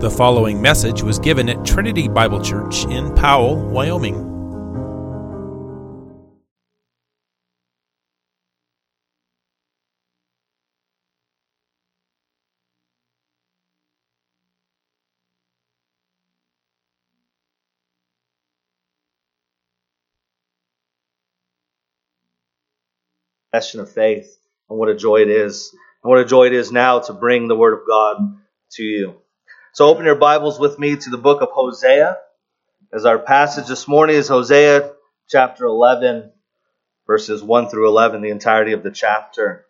The following message was given at Trinity Bible Church in Powell, Wyoming. Confession of faith, and what a joy it is, and what a joy it is now to bring the Word of God to you. So open your Bibles with me to the book of Hosea. As our passage this morning is Hosea chapter 11, verses 1 through 11, the entirety of the chapter.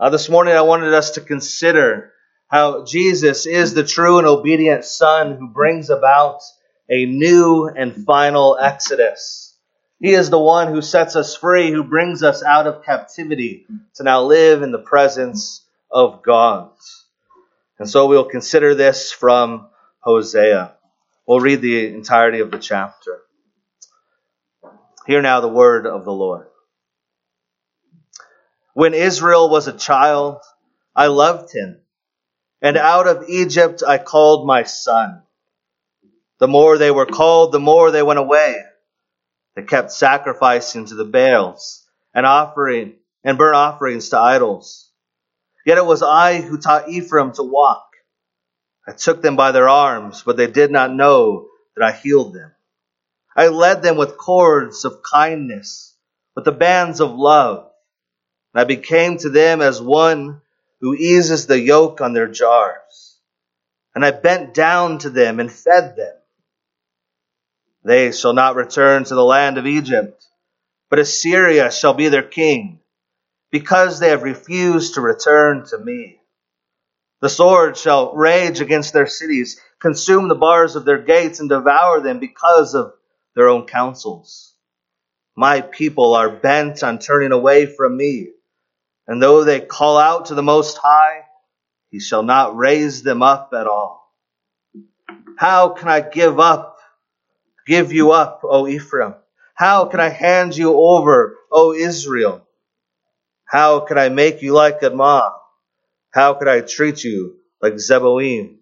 Uh, this morning I wanted us to consider how Jesus is the true and obedient Son who brings about a new and final exodus. He is the one who sets us free, who brings us out of captivity to now live in the presence of God. And so we'll consider this from Hosea. We'll read the entirety of the chapter. Hear now the word of the Lord. When Israel was a child, I loved him, and out of Egypt I called my son. The more they were called, the more they went away. They kept sacrificing to the Baals and offering and burnt offerings to idols. Yet it was I who taught Ephraim to walk. I took them by their arms, but they did not know that I healed them. I led them with cords of kindness, with the bands of love. And I became to them as one who eases the yoke on their jars. And I bent down to them and fed them. They shall not return to the land of Egypt, but Assyria shall be their king because they have refused to return to me. The sword shall rage against their cities, consume the bars of their gates, and devour them because of their own counsels. My people are bent on turning away from me, and though they call out to the Most High, he shall not raise them up at all. How can I give up, give you up, O Ephraim? How can I hand you over, O Israel? How could I make you like Admah? How could I treat you like Zeboim?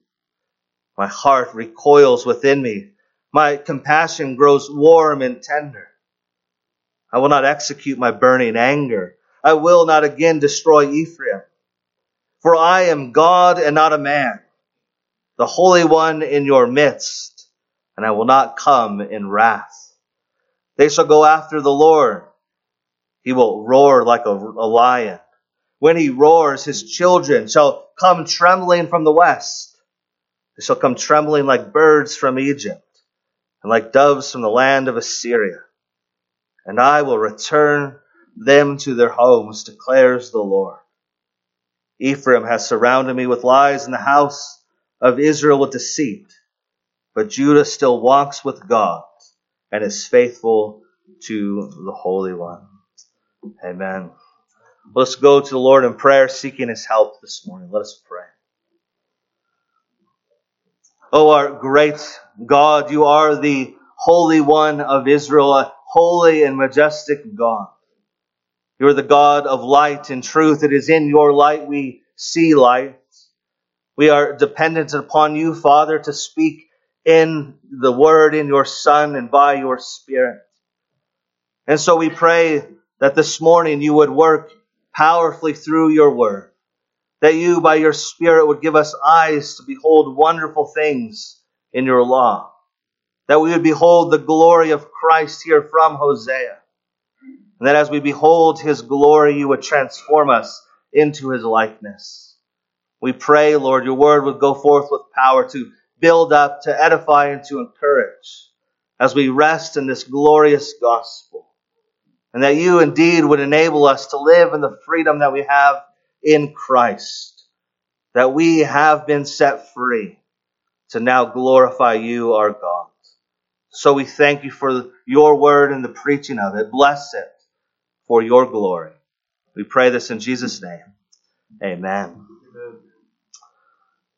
My heart recoils within me. My compassion grows warm and tender. I will not execute my burning anger. I will not again destroy Ephraim. For I am God and not a man, the Holy One in your midst, and I will not come in wrath. They shall go after the Lord he will roar like a, a lion. When he roars, his children shall come trembling from the west. They shall come trembling like birds from Egypt and like doves from the land of Assyria. And I will return them to their homes, declares the Lord. Ephraim has surrounded me with lies, and the house of Israel with deceit. But Judah still walks with God and is faithful to the Holy One. Amen. Let's go to the Lord in prayer, seeking His help this morning. Let us pray. Oh, our great God, you are the Holy One of Israel, a holy and majestic God. You are the God of light and truth. It is in your light we see light. We are dependent upon you, Father, to speak in the Word, in your Son, and by your Spirit. And so we pray that this morning you would work powerfully through your word. That you, by your Spirit, would give us eyes to behold wonderful things in your law. That we would behold the glory of Christ here from Hosea. And that as we behold his glory, you would transform us into his likeness. We pray, Lord, your word would go forth with power to build up, to edify, and to encourage as we rest in this glorious gospel and that you indeed would enable us to live in the freedom that we have in Christ, that we have been set free to now glorify you, our God. So we thank you for your word and the preaching of it. Bless it for your glory. We pray this in Jesus' name. Amen.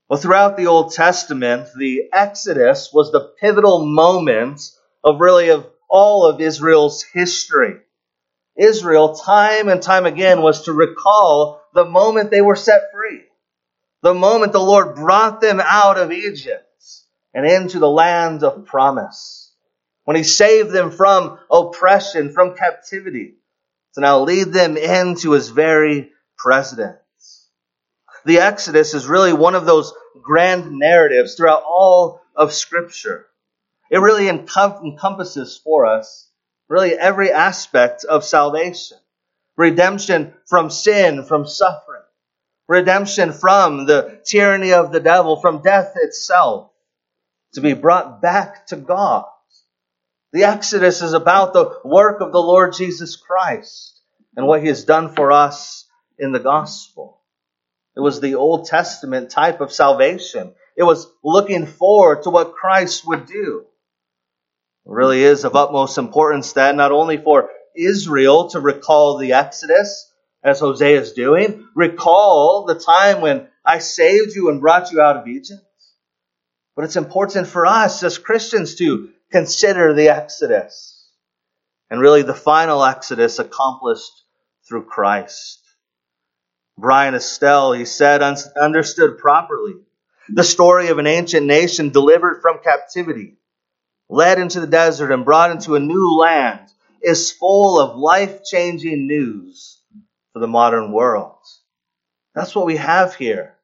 Well, throughout the Old Testament, the Exodus was the pivotal moment of really of all of Israel's history. Israel, time and time again, was to recall the moment they were set free. The moment the Lord brought them out of Egypt and into the land of promise. When he saved them from oppression, from captivity, to now lead them into his very presence. The Exodus is really one of those grand narratives throughout all of Scripture. It really encompasses for us really every aspect of salvation. Redemption from sin, from suffering. Redemption from the tyranny of the devil, from death itself. To be brought back to God. The Exodus is about the work of the Lord Jesus Christ and what he has done for us in the gospel. It was the Old Testament type of salvation. It was looking forward to what Christ would do. Really is of utmost importance that not only for Israel to recall the Exodus, as Hosea is doing, recall the time when I saved you and brought you out of Egypt, but it's important for us as Christians to consider the Exodus and really the final Exodus accomplished through Christ. Bryan Estelle, he said, understood properly the story of an ancient nation delivered from captivity led into the desert and brought into a new land, is full of life changing news for the modern world. That's what we have here.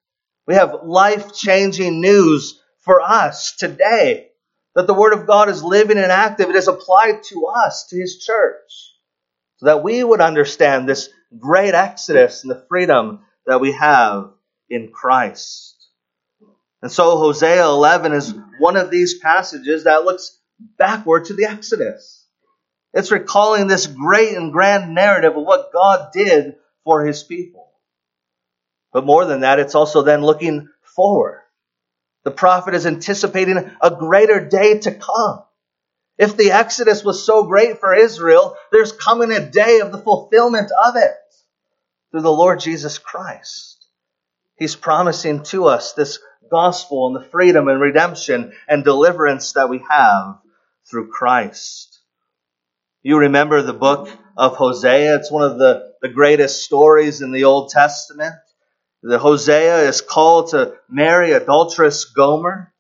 We have life changing news for us today. That the Word of God is living and active. It is applied to us, to His church, so that we would understand this great exodus and the freedom that we have in Christ. And so Hosea 11 is one of these passages that looks backward to the Exodus. It's recalling this great and grand narrative of what God did for his people. But more than that, it's also then looking forward. The prophet is anticipating a greater day to come. If the Exodus was so great for Israel, there's coming a day of the fulfillment of it through the Lord Jesus Christ. He's promising to us this gospel and the freedom and redemption and deliverance that we have through Christ. You remember the book of Hosea. It's one of the, the greatest stories in the Old Testament. The Hosea is called to marry adulterous Gomer.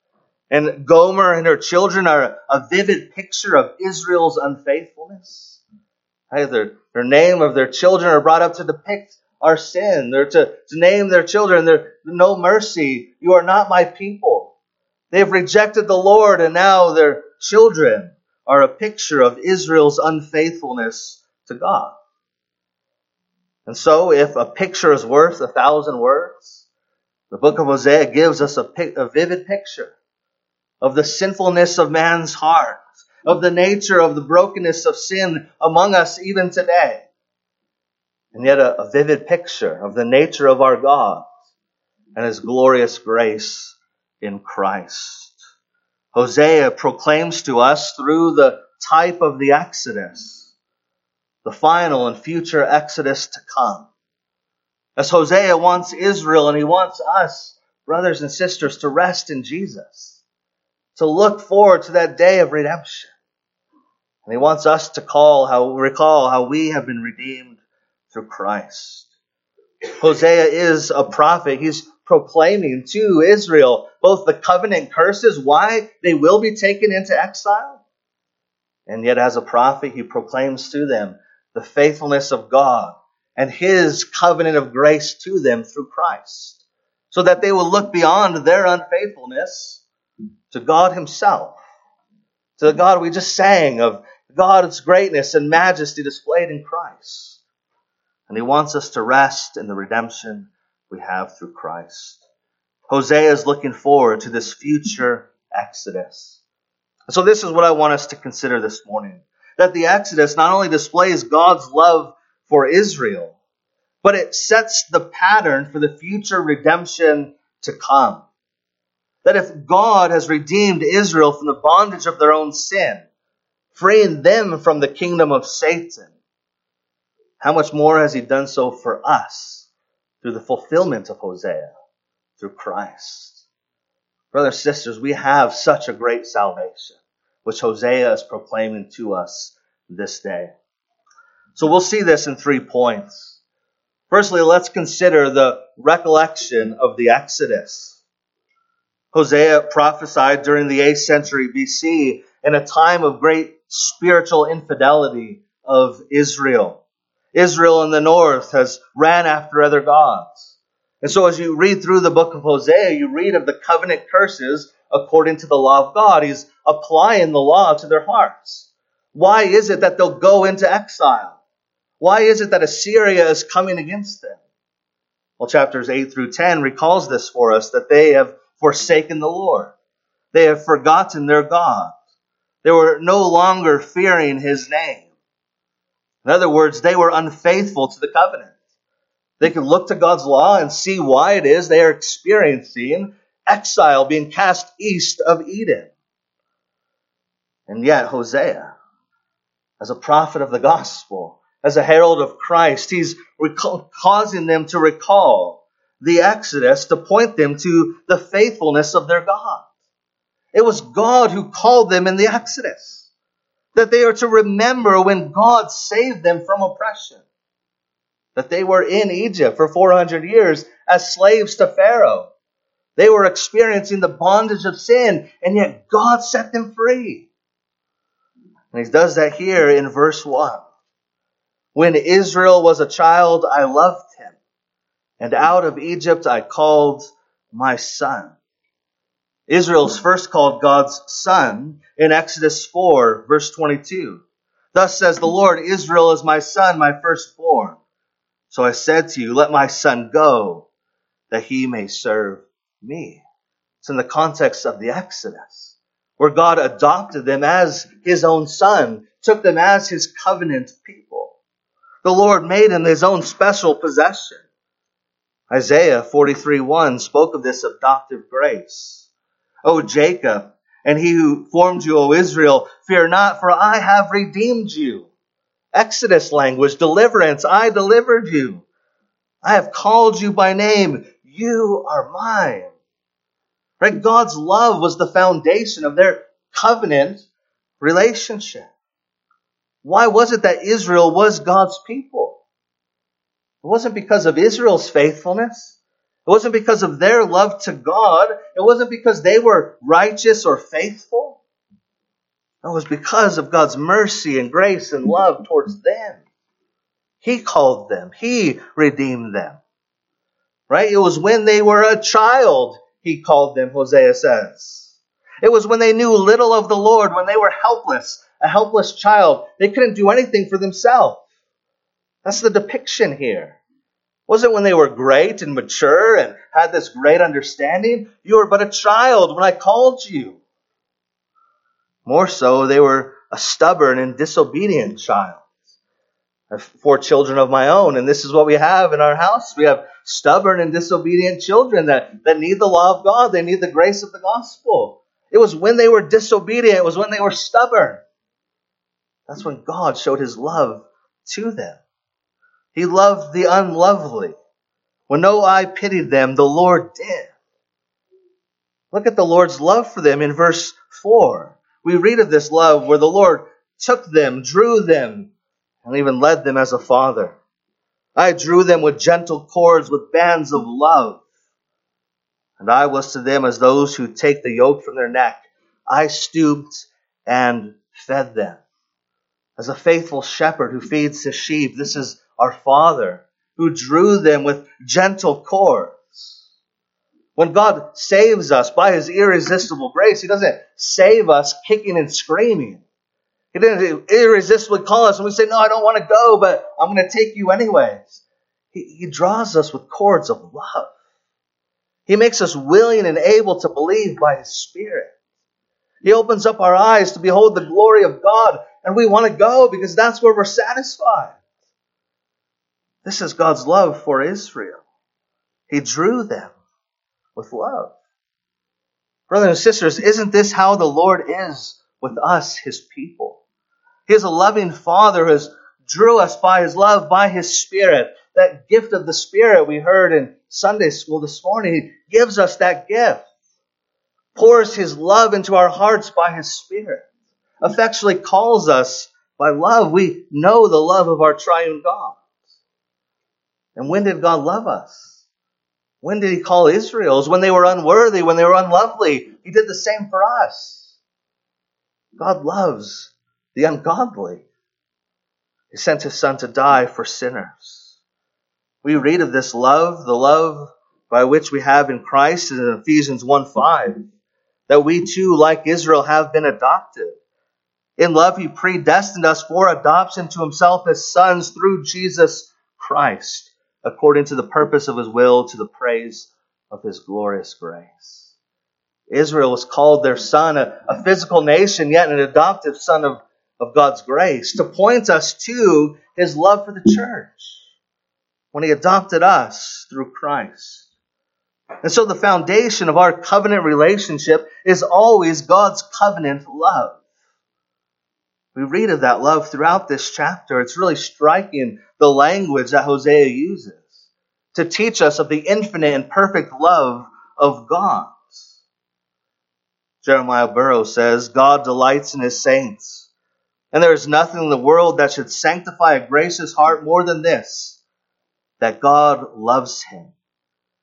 And Gomer and her children are a vivid picture of Israel's unfaithfulness. Either their name of their children are brought up to depict our sin. They're to, to name their children. They're no mercy. You are not my people. They've rejected the Lord, and now their children are a picture of Israel's unfaithfulness to God. And so, if a picture is worth a thousand words, the book of Hosea gives us a, a vivid picture of the sinfulness of man's heart, of the nature of the brokenness of sin among us even today and yet a, a vivid picture of the nature of our God and his glorious grace in Christ. Hosea proclaims to us through the type of the Exodus, the final and future Exodus to come. As Hosea wants Israel and he wants us, brothers and sisters, to rest in Jesus, to look forward to that day of redemption. And he wants us to call how, recall how we have been redeemed through Christ. Hosea is a prophet. He's proclaiming to Israel both the covenant curses, why they will be taken into exile, and yet as a prophet, he proclaims to them the faithfulness of God and his covenant of grace to them through Christ, so that they will look beyond their unfaithfulness to God himself, to the God we just sang of God's greatness and majesty displayed in Christ. And he wants us to rest in the redemption we have through Christ. Hosea is looking forward to this future Exodus. So this is what I want us to consider this morning. That the Exodus not only displays God's love for Israel, but it sets the pattern for the future redemption to come. That if God has redeemed Israel from the bondage of their own sin, freeing them from the kingdom of Satan, how much more has he done so for us through the fulfillment of Hosea, through Christ? Brothers, and sisters, we have such a great salvation, which Hosea is proclaiming to us this day. So we'll see this in three points. Firstly, let's consider the recollection of the Exodus. Hosea prophesied during the 8th century BC in a time of great spiritual infidelity of Israel. Israel in the north has ran after other gods. And so as you read through the book of Hosea, you read of the covenant curses according to the law of God. He's applying the law to their hearts. Why is it that they'll go into exile? Why is it that Assyria is coming against them? Well, chapters 8 through 10 recalls this for us that they have forsaken the Lord. They have forgotten their God. They were no longer fearing his name. In other words, they were unfaithful to the covenant. They could look to God's law and see why it is they are experiencing exile, being cast east of Eden. And yet, Hosea, as a prophet of the gospel, as a herald of Christ, he's recall, causing them to recall the Exodus to point them to the faithfulness of their God. It was God who called them in the Exodus. That they are to remember when God saved them from oppression. That they were in Egypt for 400 years as slaves to Pharaoh. They were experiencing the bondage of sin, and yet God set them free. And he does that here in verse 1. When Israel was a child, I loved him, and out of Egypt I called my son. Israel's first called God's son in Exodus 4, verse 22. Thus says the Lord, Israel is my son, my firstborn. So I said to you, let my son go, that he may serve me. It's in the context of the Exodus, where God adopted them as his own son, took them as his covenant people. The Lord made him his own special possession. Isaiah 43 1 spoke of this adoptive grace. O Jacob, and he who formed you, O Israel, fear not, for I have redeemed you. Exodus language, deliverance, I delivered you. I have called you by name. You are mine. Right? God's love was the foundation of their covenant relationship. Why was it that Israel was God's people? It wasn't because of Israel's faithfulness. It wasn't because of their love to God. It wasn't because they were righteous or faithful. It was because of God's mercy and grace and love towards them. He called them. He redeemed them. Right? It was when they were a child, he called them, Hosea says. It was when they knew little of the Lord, when they were helpless, a helpless child. They couldn't do anything for themselves. That's the depiction here. Was it when they were great and mature and had this great understanding? You were but a child when I called you. More so, they were a stubborn and disobedient child. I have four children of my own, and this is what we have in our house. We have stubborn and disobedient children that, that need the law of God. They need the grace of the gospel. It was when they were disobedient, it was when they were stubborn. That's when God showed his love to them. He loved the unlovely. When no eye pitied them, the Lord did. Look at the Lord's love for them in verse 4. We read of this love where the Lord took them, drew them, and even led them as a father. I drew them with gentle cords, with bands of love. And I was to them as those who take the yoke from their neck. I stooped and fed them as a faithful shepherd who feeds his sheep. This is our Father who drew them with gentle cords. When God saves us by his irresistible grace, he doesn't save us kicking and screaming. He didn't irresistibly call us and we say, No, I don't want to go, but I'm going to take you anyways. He, he draws us with cords of love. He makes us willing and able to believe by his Spirit. He opens up our eyes to behold the glory of God and we want to go because that's where we're satisfied. This is God's love for Israel. He drew them with love. Brothers and sisters, isn't this how the Lord is with us, His people? He is a loving Father who has drew us by His love, by His Spirit. That gift of the Spirit we heard in Sunday school this morning, He gives us that gift. Pours His love into our hearts by His Spirit effectually calls us by love. We know the love of our triune God. And when did God love us? When did He call Israel's? When they were unworthy, when they were unlovely. He did the same for us. God loves the ungodly. He sent His Son to die for sinners. We read of this love, the love by which we have in Christ in Ephesians 1 5, that we too, like Israel, have been adopted. In love, He predestined us for adoption to Himself as sons through Jesus Christ, according to the purpose of His will, to the praise of His glorious grace. Israel was called their son, a, a physical nation, yet an adoptive son of, of God's grace, to point us to His love for the church when He adopted us through Christ. And so the foundation of our covenant relationship is always God's covenant love. We read of that love throughout this chapter. It's really striking the language that Hosea uses to teach us of the infinite and perfect love of God. Jeremiah Burroughs says, God delights in his saints. And there is nothing in the world that should sanctify a gracious heart more than this, that God loves him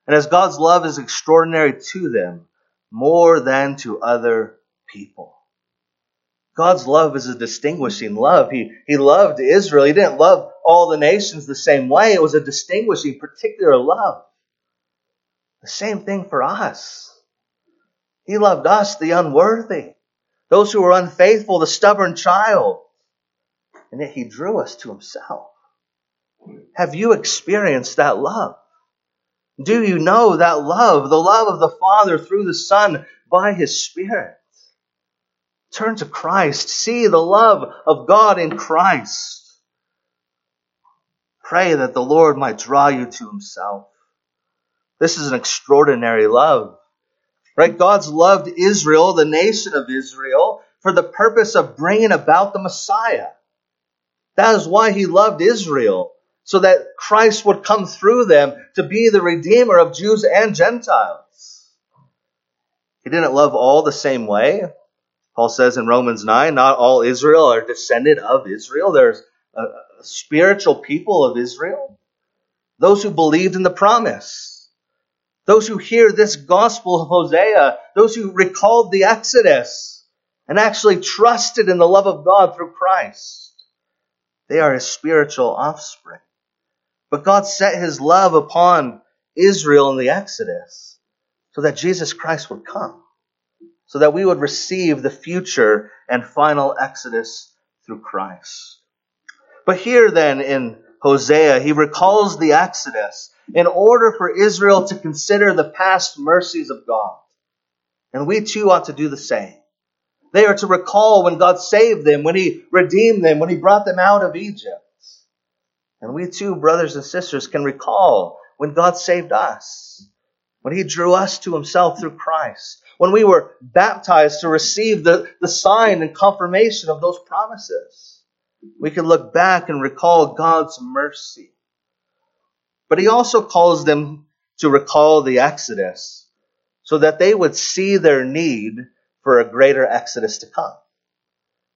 and as God's love is extraordinary to them, more than to other people. God's love is a distinguishing love. He, he loved Israel. He didn't love all the nations the same way. It was a distinguishing, particular love. The same thing for us. He loved us, the unworthy, those who were unfaithful, the stubborn child. And yet he drew us to himself. Have you experienced that love? Do you know that love, the love of the Father through the Son by His Spirit? Turn to Christ. See the love of God in Christ. Pray that the Lord might draw you to Himself. This is an extraordinary love. Right? God's loved Israel, the nation of Israel, for the purpose of bringing about the Messiah. That is why He loved Israel so that Christ would come through them to be the Redeemer of Jews and Gentiles. He didn't love all the same way. Paul says in Romans 9, not all Israel are descended of Israel. There's a, spiritual people of Israel. Those who believed in the promise. Those who hear this gospel of Hosea. Those who recalled the Exodus and actually trusted in the love of God through Christ. They are his spiritual offspring. But God set his love upon Israel in the Exodus so that Jesus Christ would come, so that we would receive the future and final Exodus through Christ. But here then in Hosea, he recalls the Exodus in order for Israel to consider the past mercies of God. And we too ought to do the same. They are to recall when God saved them, when he redeemed them, when he brought them out of Egypt. And we too, brothers and sisters, can recall when God saved us, when He drew us to Himself through Christ, when we were baptized to receive the, the sign and confirmation of those promises. We can look back and recall God's mercy. But He also calls them to recall the Exodus so that they would see their need for a greater Exodus to come.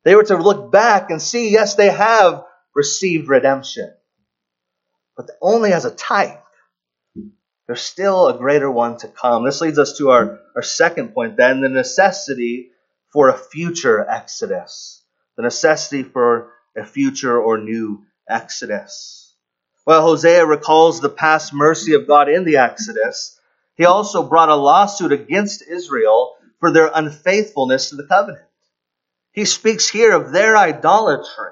They were to look back and see, yes, they have received redemption but only as a type. There's still a greater one to come. This leads us to our, our second point then the necessity for a future exodus. The necessity for a future or new exodus. Well, Hosea recalls the past mercy of God in the exodus. He also brought a lawsuit against Israel for their unfaithfulness to the covenant. He speaks here of their idolatry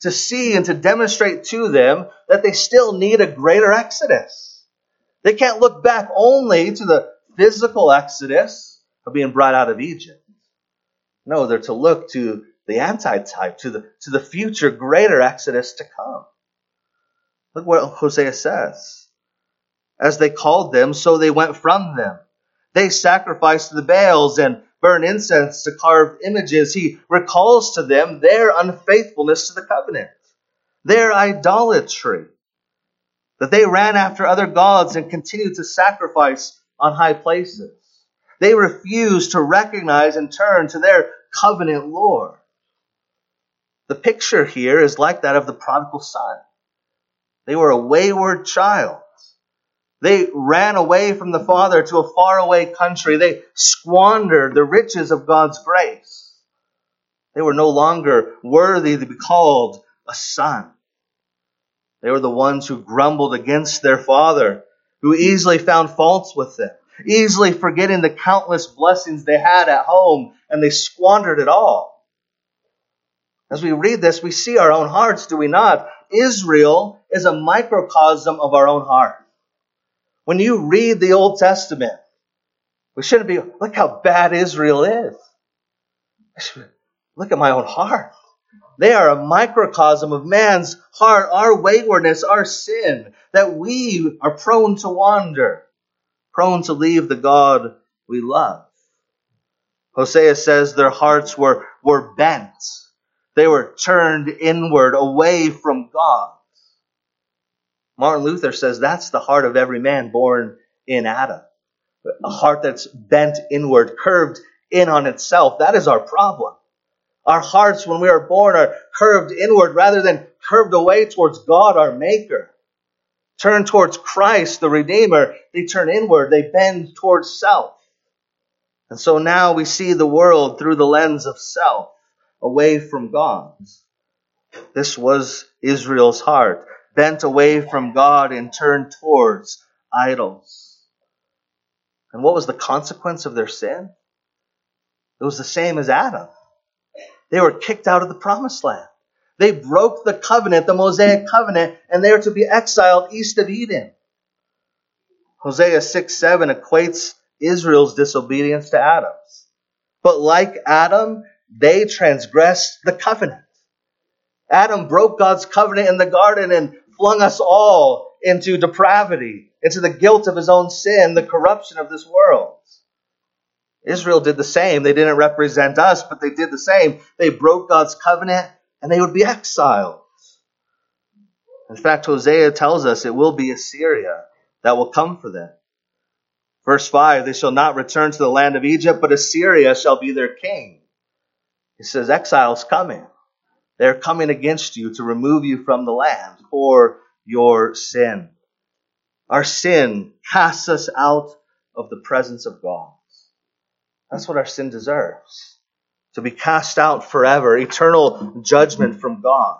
to see and to demonstrate to them that they still need a greater exodus. They can't look back only to the physical exodus of being brought out of Egypt. No, they're to look to the antitype, to the, to the future greater exodus to come. Look what Hosea says. As they called them, so they went from them. They sacrificed to the Baals and burn incense to carved images, he recalls to them their unfaithfulness to the covenant, their idolatry, that they ran after other gods and continued to sacrifice on high places. They refused to recognize and turn to their covenant Lord. The picture here is like that of the prodigal son. They were a wayward child. They ran away from the Father to a faraway country. They squandered the riches of God's grace. They were no longer worthy to be called a son. They were the ones who grumbled against their Father, who easily found faults with them, easily forgetting the countless blessings they had at home, and they squandered it all. As we read this, we see our own hearts, do we not? Israel is a microcosm of our own heart. When you read the Old Testament, we shouldn't be, look how bad Israel is. Look at my own heart. They are a microcosm of man's heart, our waywardness, our sin, that we are prone to wander, prone to leave the God we love. Hosea says their hearts were, were bent. They were turned inward, away from God. Martin Luther says that's the heart of every man born in Adam. A heart that's bent inward, curved in on itself. That is our problem. Our hearts, when we are born, are curved inward rather than curved away towards God, our Maker. Turn towards Christ, the Redeemer. They turn inward. They bend towards self. And so now we see the world through the lens of self, away from God. This was Israel's heart bent away from God and turned towards idols. And what was the consequence of their sin? It was the same as Adam. They were kicked out of the promised land. They broke the covenant, the Mosaic covenant, and they are to be exiled east of Eden. Hosea 6 7 equates Israel's disobedience to Adam's. But like Adam, they transgressed the covenant. Adam broke God's covenant in the garden and flung us all into depravity, into the guilt of his own sin, the corruption of this world. Israel did the same. They didn't represent us, but they did the same. They broke God's covenant and they would be exiled. In fact, Hosea tells us it will be Assyria that will come for them. Verse 5 They shall not return to the land of Egypt, but Assyria shall be their king. He says, Exile's coming. They're coming against you to remove you from the land for your sin. Our sin casts us out of the presence of God. That's what our sin deserves. To be cast out forever, eternal judgment from God.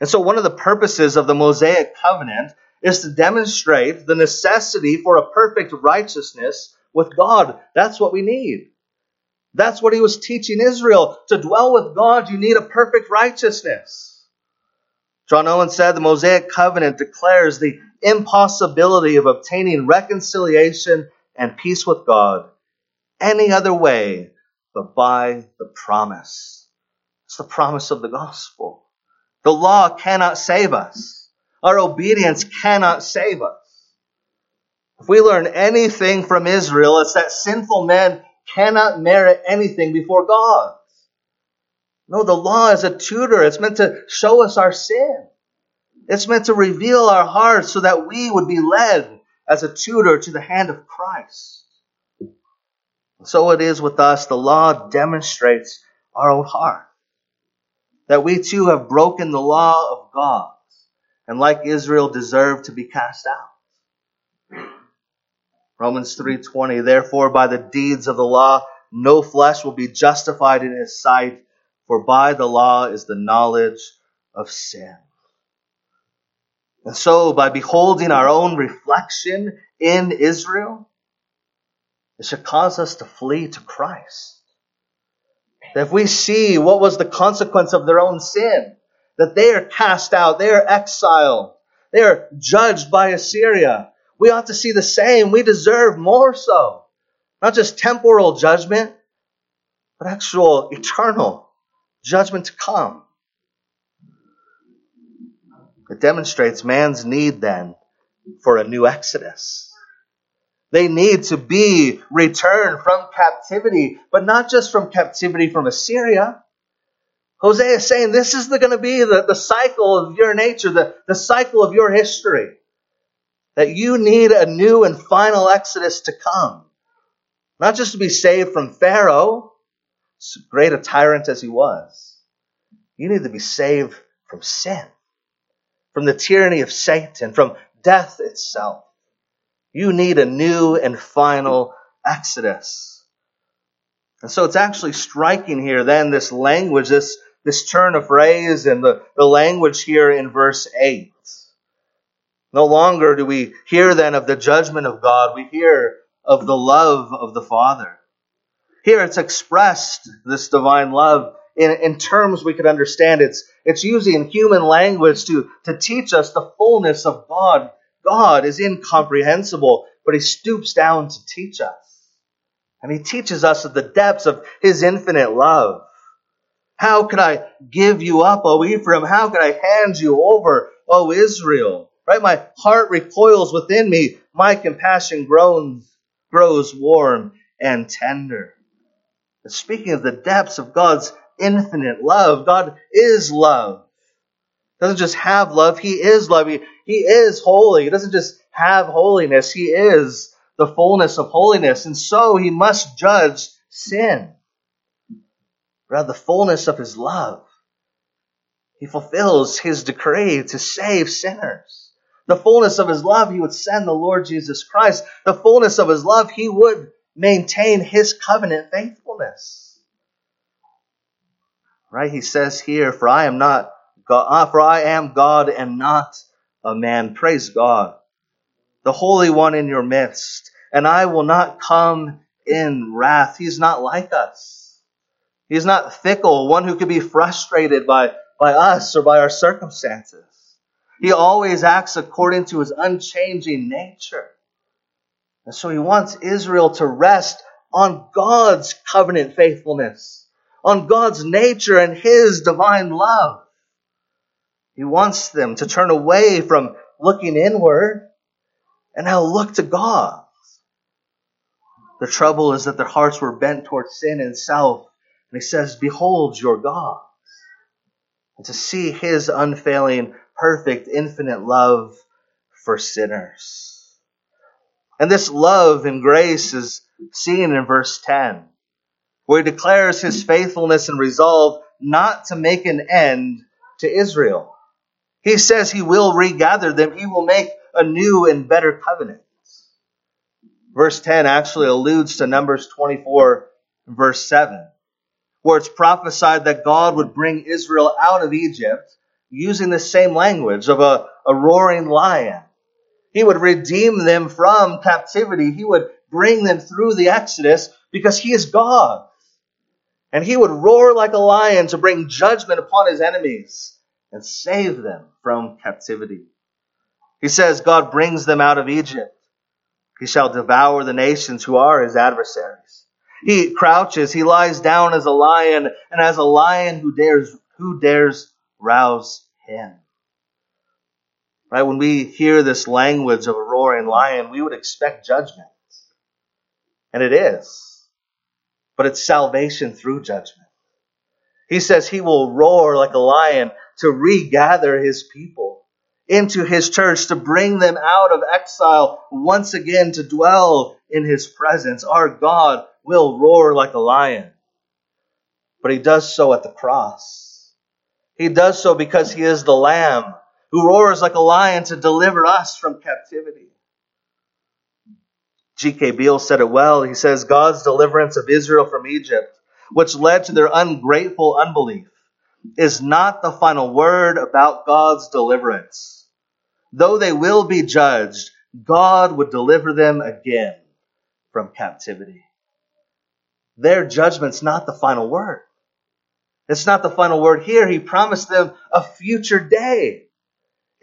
And so, one of the purposes of the Mosaic covenant is to demonstrate the necessity for a perfect righteousness with God. That's what we need. That's what he was teaching Israel. To dwell with God, you need a perfect righteousness. John Owen said the Mosaic covenant declares the impossibility of obtaining reconciliation and peace with God any other way but by the promise. It's the promise of the gospel. The law cannot save us. Our obedience cannot save us. If we learn anything from Israel, it's that sinful men cannot merit anything before God. No, the law is a tutor. It's meant to show us our sin. It's meant to reveal our hearts so that we would be led as a tutor to the hand of Christ. So it is with us. The law demonstrates our own heart. That we too have broken the law of God and like Israel deserve to be cast out. Romans 3:20 Therefore by the deeds of the law no flesh will be justified in his sight for by the law is the knowledge of sin. And so by beholding our own reflection in Israel it should cause us to flee to Christ. That if we see what was the consequence of their own sin, that they are cast out, they are exiled, they are judged by Assyria, we ought to see the same. We deserve more so. Not just temporal judgment, but actual eternal judgment to come. It demonstrates man's need then for a new exodus. They need to be returned from captivity, but not just from captivity from Assyria. Hosea is saying this is going to be the, the cycle of your nature, the, the cycle of your history. That you need a new and final exodus to come. Not just to be saved from Pharaoh, great a tyrant as he was. You need to be saved from sin, from the tyranny of Satan, from death itself. You need a new and final exodus. And so it's actually striking here then this language, this, this turn of phrase and the, the language here in verse 8. No longer do we hear then of the judgment of God, we hear of the love of the Father. Here it's expressed, this divine love, in, in terms we could understand. It's, it's using human language to, to teach us the fullness of God. God is incomprehensible, but He stoops down to teach us. And He teaches us of the depths of His infinite love. How could I give you up, O Ephraim? How could I hand you over, O Israel? Right? My heart recoils within me. My compassion groans, grows warm and tender. Speaking of the depths of God's infinite love, God is love. He doesn't just have love, He is love. He, he is holy. He doesn't just have holiness, He is the fullness of holiness. And so He must judge sin. Of the fullness of His love, He fulfills His decree to save sinners. The fullness of his love, he would send the Lord Jesus Christ. The fullness of his love, he would maintain his covenant faithfulness. Right? He says here, For I am not God, uh, for I am God and not a man. Praise God. The Holy One in your midst. And I will not come in wrath. He's not like us. He's not fickle, one who could be frustrated by, by us or by our circumstances. He always acts according to his unchanging nature. And so he wants Israel to rest on God's covenant faithfulness, on God's nature and his divine love. He wants them to turn away from looking inward and now look to God. The trouble is that their hearts were bent towards sin and self. And he says, Behold your God. And to see his unfailing perfect, infinite love for sinners. And this love and grace is seen in verse 10, where he declares his faithfulness and resolve not to make an end to Israel. He says he will regather them, he will make a new and better covenant. Verse 10 actually alludes to Numbers 24, verse 7, where it's prophesied that God would bring Israel out of Egypt using the same language of a, a roaring lion. He would redeem them from captivity. He would bring them through the Exodus because he is God. And he would roar like a lion to bring judgment upon his enemies and save them from captivity. He says God brings them out of Egypt. He shall devour the nations who are his adversaries. He crouches, he lies down as a lion, and as a lion who dares, who dares rouse him. Right? When we hear this language of a roaring lion, we would expect judgment. And it is. But it's salvation through judgment. He says he will roar like a lion to regather his people into his church, to bring them out of exile once again to dwell in his presence. Our God will roar like a lion. But he does so at the cross. He does so because he is the Lamb who roars like a lion to deliver us from captivity. G.K. Beale said it well. He says, God's deliverance of Israel from Egypt, which led to their ungrateful unbelief, is not the final word about God's deliverance. Though they will be judged, God would deliver them again from captivity. Their judgment's not the final word. It's not the final word here. He promised them a future day.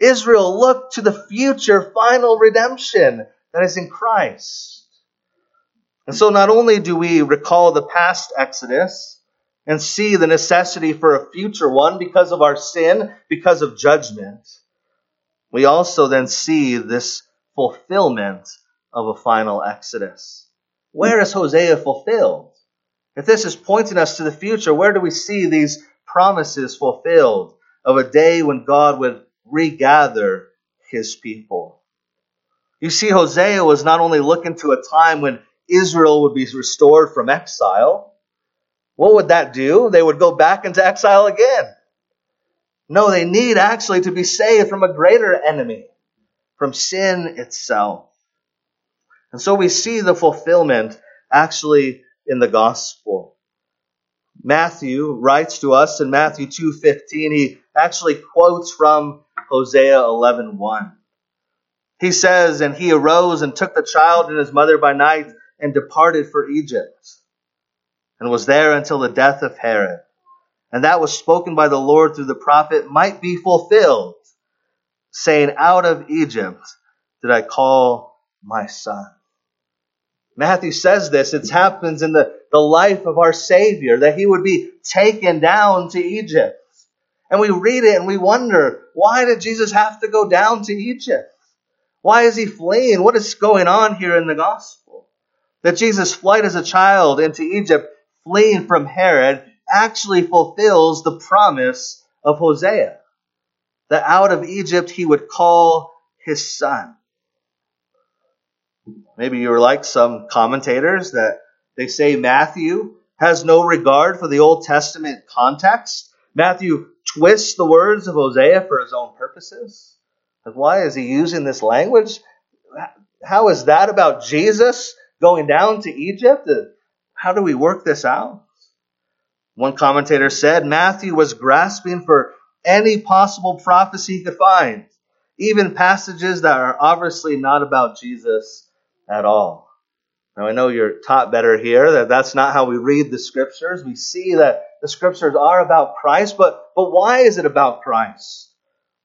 Israel looked to the future final redemption that is in Christ. And so not only do we recall the past Exodus and see the necessity for a future one because of our sin, because of judgment, we also then see this fulfillment of a final Exodus. Where is Hosea fulfilled? If this is pointing us to the future, where do we see these promises fulfilled of a day when God would regather his people? You see, Hosea was not only looking to a time when Israel would be restored from exile. What would that do? They would go back into exile again. No, they need actually to be saved from a greater enemy, from sin itself. And so we see the fulfillment actually in the gospel. Matthew writes to us in Matthew 2:15 he actually quotes from Hosea 11:1. He says, "And he arose and took the child and his mother by night and departed for Egypt, and was there until the death of Herod. And that was spoken by the Lord through the prophet might be fulfilled, saying, Out of Egypt did I call my son." Matthew says this, it happens in the, the life of our Savior, that he would be taken down to Egypt. And we read it and we wonder, why did Jesus have to go down to Egypt? Why is he fleeing? What is going on here in the gospel? That Jesus' flight as a child into Egypt, fleeing from Herod, actually fulfills the promise of Hosea. That out of Egypt he would call his son. Maybe you're like some commentators that they say Matthew has no regard for the Old Testament context. Matthew twists the words of Hosea for his own purposes. why is he using this language? How is that about Jesus going down to Egypt? How do we work this out? One commentator said Matthew was grasping for any possible prophecy he could find, even passages that are obviously not about Jesus at all. Now, I know you're taught better here that that's not how we read the scriptures. We see that the scriptures are about Christ, but, but why is it about Christ?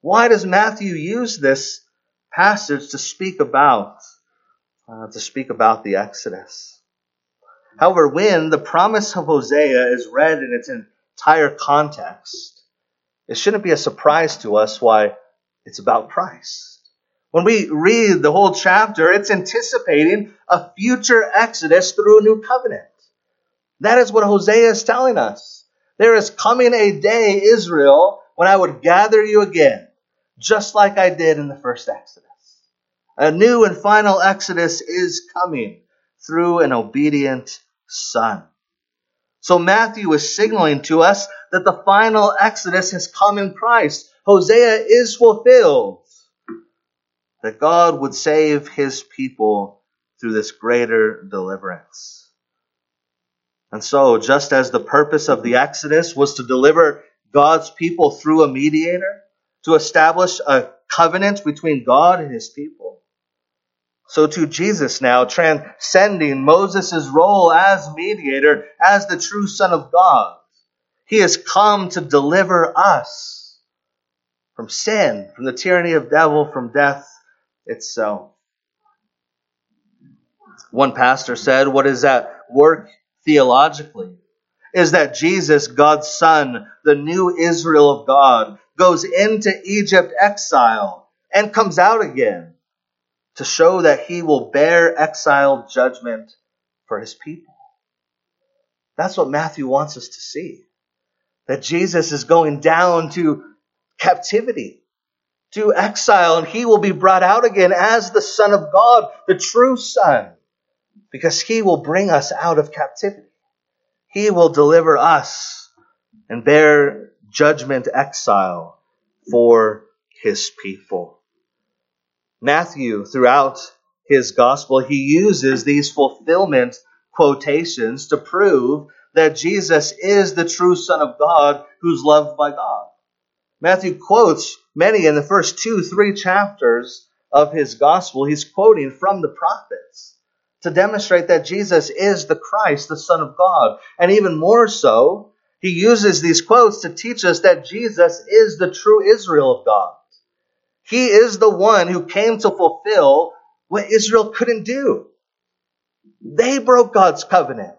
Why does Matthew use this passage to speak about, uh, to speak about the Exodus? However, when the promise of Hosea is read in its entire context, it shouldn't be a surprise to us why it's about Christ. When we read the whole chapter, it's anticipating a future exodus through a new covenant. That is what Hosea is telling us. There is coming a day, Israel, when I would gather you again, just like I did in the first exodus. A new and final exodus is coming through an obedient son. So Matthew is signaling to us that the final exodus has come in Christ. Hosea is fulfilled that God would save his people through this greater deliverance. And so, just as the purpose of the Exodus was to deliver God's people through a mediator, to establish a covenant between God and his people, so too Jesus now, transcending Moses' role as mediator, as the true Son of God, he has come to deliver us from sin, from the tyranny of devil, from death, itself. One pastor said, What is at work theologically is that Jesus, God's Son, the new Israel of God, goes into Egypt exile and comes out again to show that he will bear exile judgment for his people. That's what Matthew wants us to see. That Jesus is going down to captivity to exile, and he will be brought out again as the Son of God, the true Son, because he will bring us out of captivity. He will deliver us and bear judgment exile for his people. Matthew, throughout his gospel, he uses these fulfillment quotations to prove that Jesus is the true Son of God who's loved by God. Matthew quotes many in the first two, three chapters of his gospel. He's quoting from the prophets to demonstrate that Jesus is the Christ, the Son of God. And even more so, he uses these quotes to teach us that Jesus is the true Israel of God. He is the one who came to fulfill what Israel couldn't do. They broke God's covenant.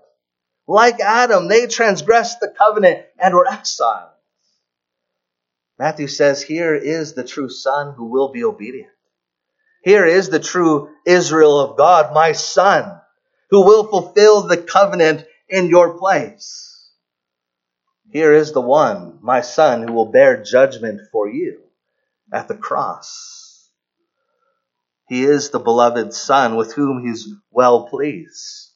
Like Adam, they transgressed the covenant and were exiled. Matthew says, Here is the true Son who will be obedient. Here is the true Israel of God, my Son, who will fulfill the covenant in your place. Here is the one, my Son, who will bear judgment for you at the cross. He is the beloved Son with whom he's well pleased.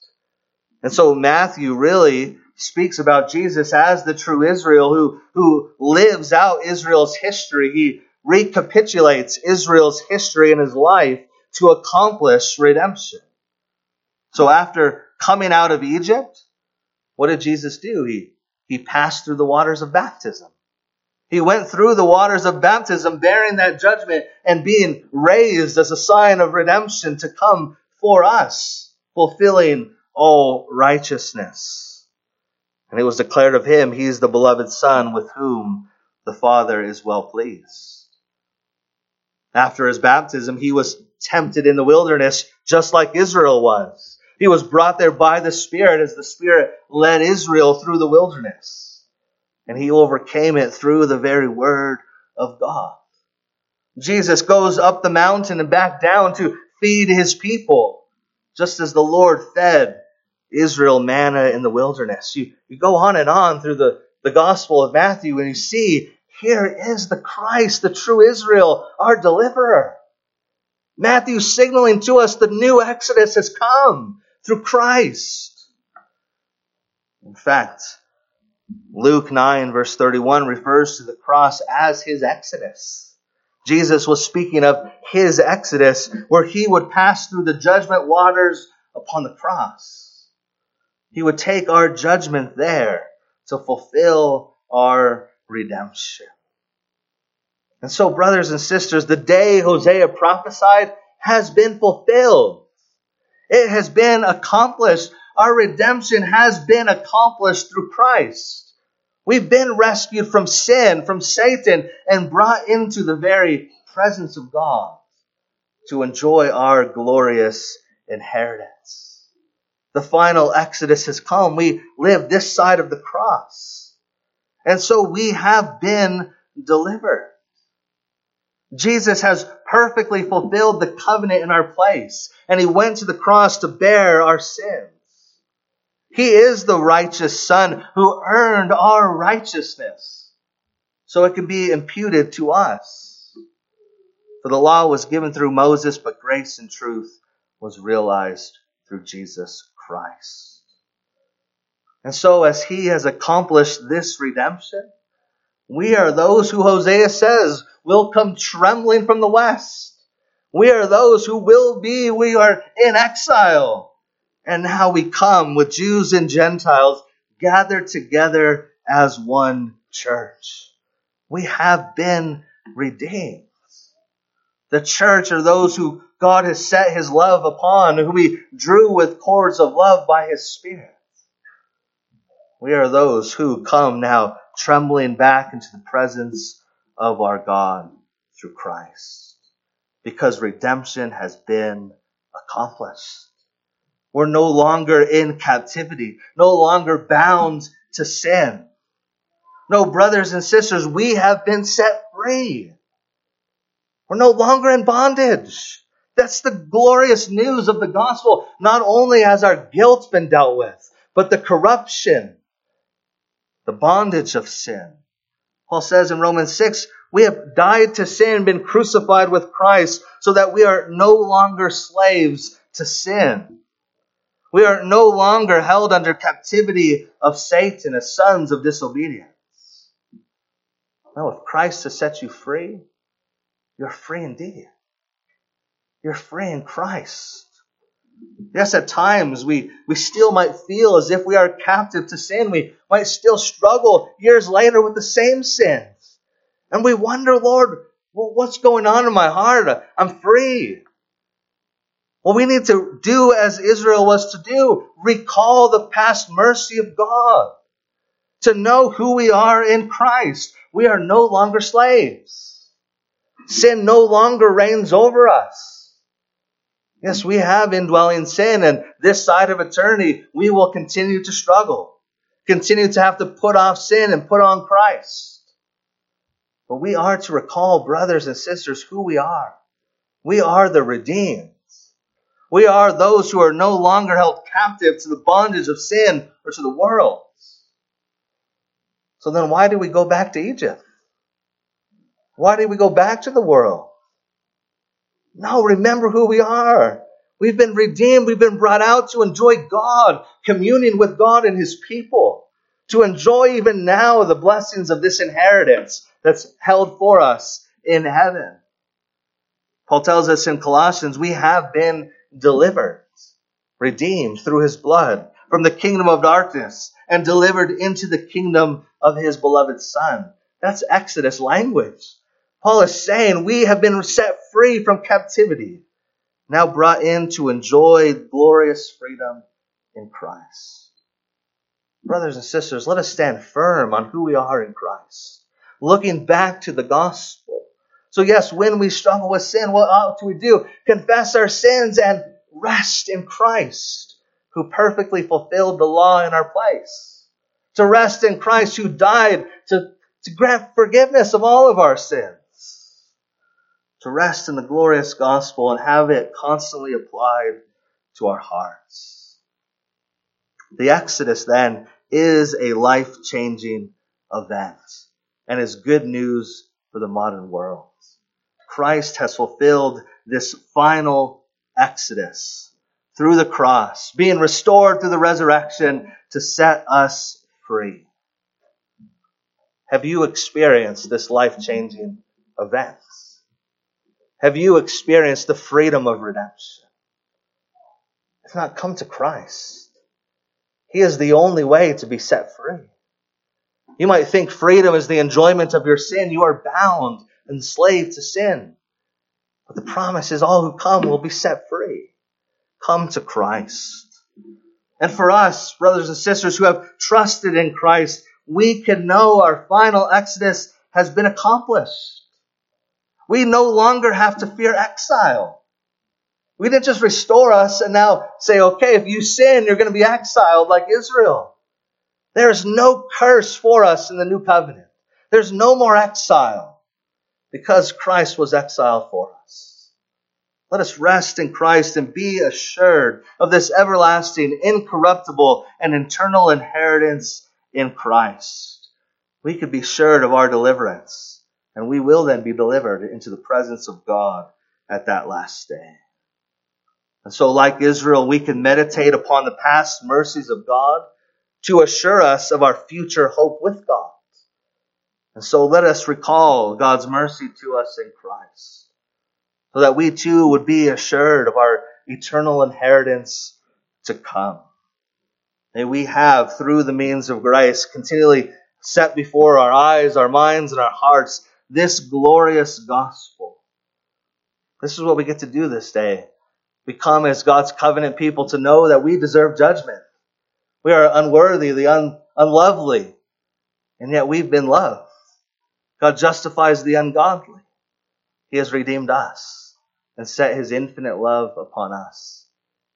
And so Matthew really speaks about Jesus as the true Israel who, who lives out Israel's history. He recapitulates Israel's history in his life to accomplish redemption. So after coming out of Egypt, what did Jesus do? He, he passed through the waters of baptism. He went through the waters of baptism, bearing that judgment and being raised as a sign of redemption to come for us, fulfilling all righteousness. And it was declared of him, He is the beloved Son with whom the Father is well pleased. After his baptism, he was tempted in the wilderness just like Israel was. He was brought there by the Spirit as the Spirit led Israel through the wilderness. And he overcame it through the very word of God. Jesus goes up the mountain and back down to feed his people, just as the Lord fed Israel manna in the wilderness. You, you go on and on through the, the Gospel of Matthew and you see here is the Christ, the true Israel, our deliverer. Matthew signaling to us the new Exodus has come through Christ. In fact, Luke 9, verse 31 refers to the cross as his Exodus. Jesus was speaking of his Exodus, where he would pass through the judgment waters upon the cross. He would take our judgment there to fulfill our redemption. And so, brothers and sisters, the day Hosea prophesied has been fulfilled. It has been accomplished. Our redemption has been accomplished through Christ. We've been rescued from sin, from Satan, and brought into the very presence of God to enjoy our glorious inheritance. The final exodus has come. We live this side of the cross. And so we have been delivered. Jesus has perfectly fulfilled the covenant in our place, and he went to the cross to bear our sins. He is the righteous Son who earned our righteousness, so it can be imputed to us. For the law was given through Moses, but grace and truth was realized through Jesus Christ. And so, as he has accomplished this redemption, we are those who Hosea says will come trembling from the west. We are those who will be, we are in exile. And how we come with Jews and Gentiles gathered together as one church. We have been redeemed. The church are those who God has set his love upon, who he drew with cords of love by his Spirit. We are those who come now trembling back into the presence of our God through Christ. Because redemption has been accomplished. We're no longer in captivity, no longer bound to sin. No, brothers and sisters, we have been set free. We're no longer in bondage. That's the glorious news of the gospel. Not only has our guilt been dealt with, but the corruption, the bondage of sin. Paul says in Romans 6, we have died to sin, been crucified with Christ, so that we are no longer slaves to sin. We are no longer held under captivity of Satan as sons of disobedience. No, if Christ has set you free, you're free indeed. You're free in Christ. Yes, at times we, we still might feel as if we are captive to sin. We might still struggle years later with the same sins. And we wonder, Lord, well, what's going on in my heart? I'm free. Well, we need to do as Israel was to do recall the past mercy of God, to know who we are in Christ. We are no longer slaves. Sin no longer reigns over us. Yes, we have indwelling sin, and this side of eternity, we will continue to struggle, continue to have to put off sin and put on Christ. But we are to recall, brothers and sisters, who we are. We are the redeemed. We are those who are no longer held captive to the bondage of sin or to the world. So then, why do we go back to Egypt? Why do we go back to the world? No, remember who we are. We've been redeemed. We've been brought out to enjoy God, communion with God and his people, to enjoy even now the blessings of this inheritance that's held for us in heaven. Paul tells us in Colossians, we have been delivered, redeemed through his blood from the kingdom of darkness and delivered into the kingdom of his beloved Son. That's Exodus language. Paul is saying we have been set free from captivity, now brought in to enjoy glorious freedom in Christ. Brothers and sisters, let us stand firm on who we are in Christ, looking back to the gospel. So, yes, when we struggle with sin, what ought we do? Confess our sins and rest in Christ, who perfectly fulfilled the law in our place. To rest in Christ, who died to, to grant forgiveness of all of our sins to rest in the glorious gospel and have it constantly applied to our hearts. The Exodus then is a life changing event and is good news for the modern world. Christ has fulfilled this final Exodus through the cross, being restored through the resurrection to set us free. Have you experienced this life changing event? Have you experienced the freedom of redemption? If not, come to Christ. He is the only way to be set free. You might think freedom is the enjoyment of your sin. You are bound, and enslaved to sin. But the promise is all who come will be set free. Come to Christ. And for us, brothers and sisters who have trusted in Christ, we can know our final exodus has been accomplished. We no longer have to fear exile. We didn't just restore us and now say, okay, if you sin, you're going to be exiled like Israel. There is no curse for us in the new covenant. There's no more exile because Christ was exiled for us. Let us rest in Christ and be assured of this everlasting, incorruptible, and eternal inheritance in Christ. We could be assured of our deliverance and we will then be delivered into the presence of God at that last day. And so, like Israel, we can meditate upon the past mercies of God to assure us of our future hope with God. And so let us recall God's mercy to us in Christ, so that we too would be assured of our eternal inheritance to come. May we have, through the means of grace, continually set before our eyes, our minds, and our hearts this glorious gospel. This is what we get to do this day. We come as God's covenant people to know that we deserve judgment. We are unworthy, the un- unlovely, and yet we've been loved. God justifies the ungodly. He has redeemed us and set his infinite love upon us.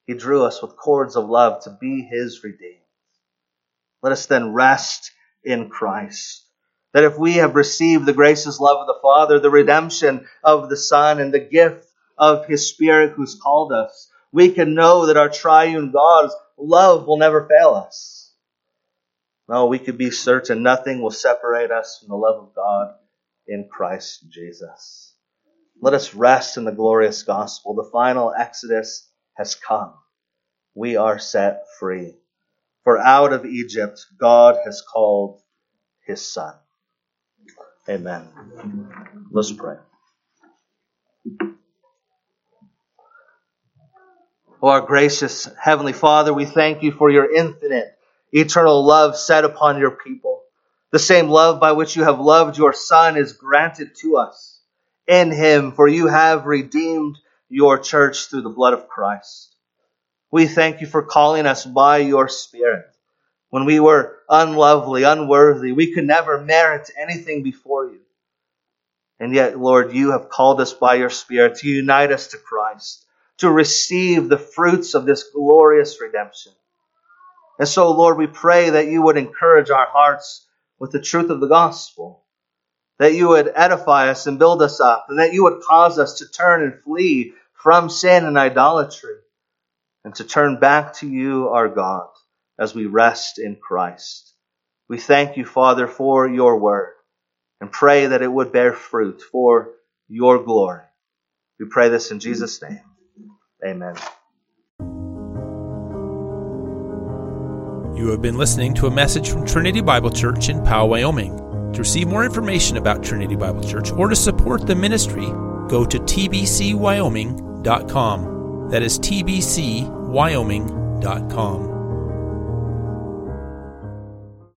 He drew us with cords of love to be his redeemed. Let us then rest in Christ. That if we have received the gracious love of the Father, the redemption of the Son, and the gift of His Spirit who's called us, we can know that our triune God's love will never fail us. No, we could be certain nothing will separate us from the love of God in Christ Jesus. Let us rest in the glorious gospel. The final exodus has come. We are set free. For out of Egypt, God has called his son. Amen. Let's pray. Oh, our gracious Heavenly Father, we thank you for your infinite, eternal love set upon your people. The same love by which you have loved your Son is granted to us in him, for you have redeemed your church through the blood of Christ. We thank you for calling us by your Spirit when we were unlovely, unworthy. We could never merit anything before you. And yet, Lord, you have called us by your Spirit to unite us to Christ, to receive the fruits of this glorious redemption. And so, Lord, we pray that you would encourage our hearts with the truth of the gospel, that you would edify us and build us up, and that you would cause us to turn and flee from sin and idolatry, and to turn back to you, our God as we rest in Christ. We thank you, Father, for your word and pray that it would bear fruit for your glory. We pray this in Jesus' name. Amen. You have been listening to a message from Trinity Bible Church in Powell, Wyoming. To receive more information about Trinity Bible Church or to support the ministry, go to tbcwyoming.com. That is tbcwyoming.com.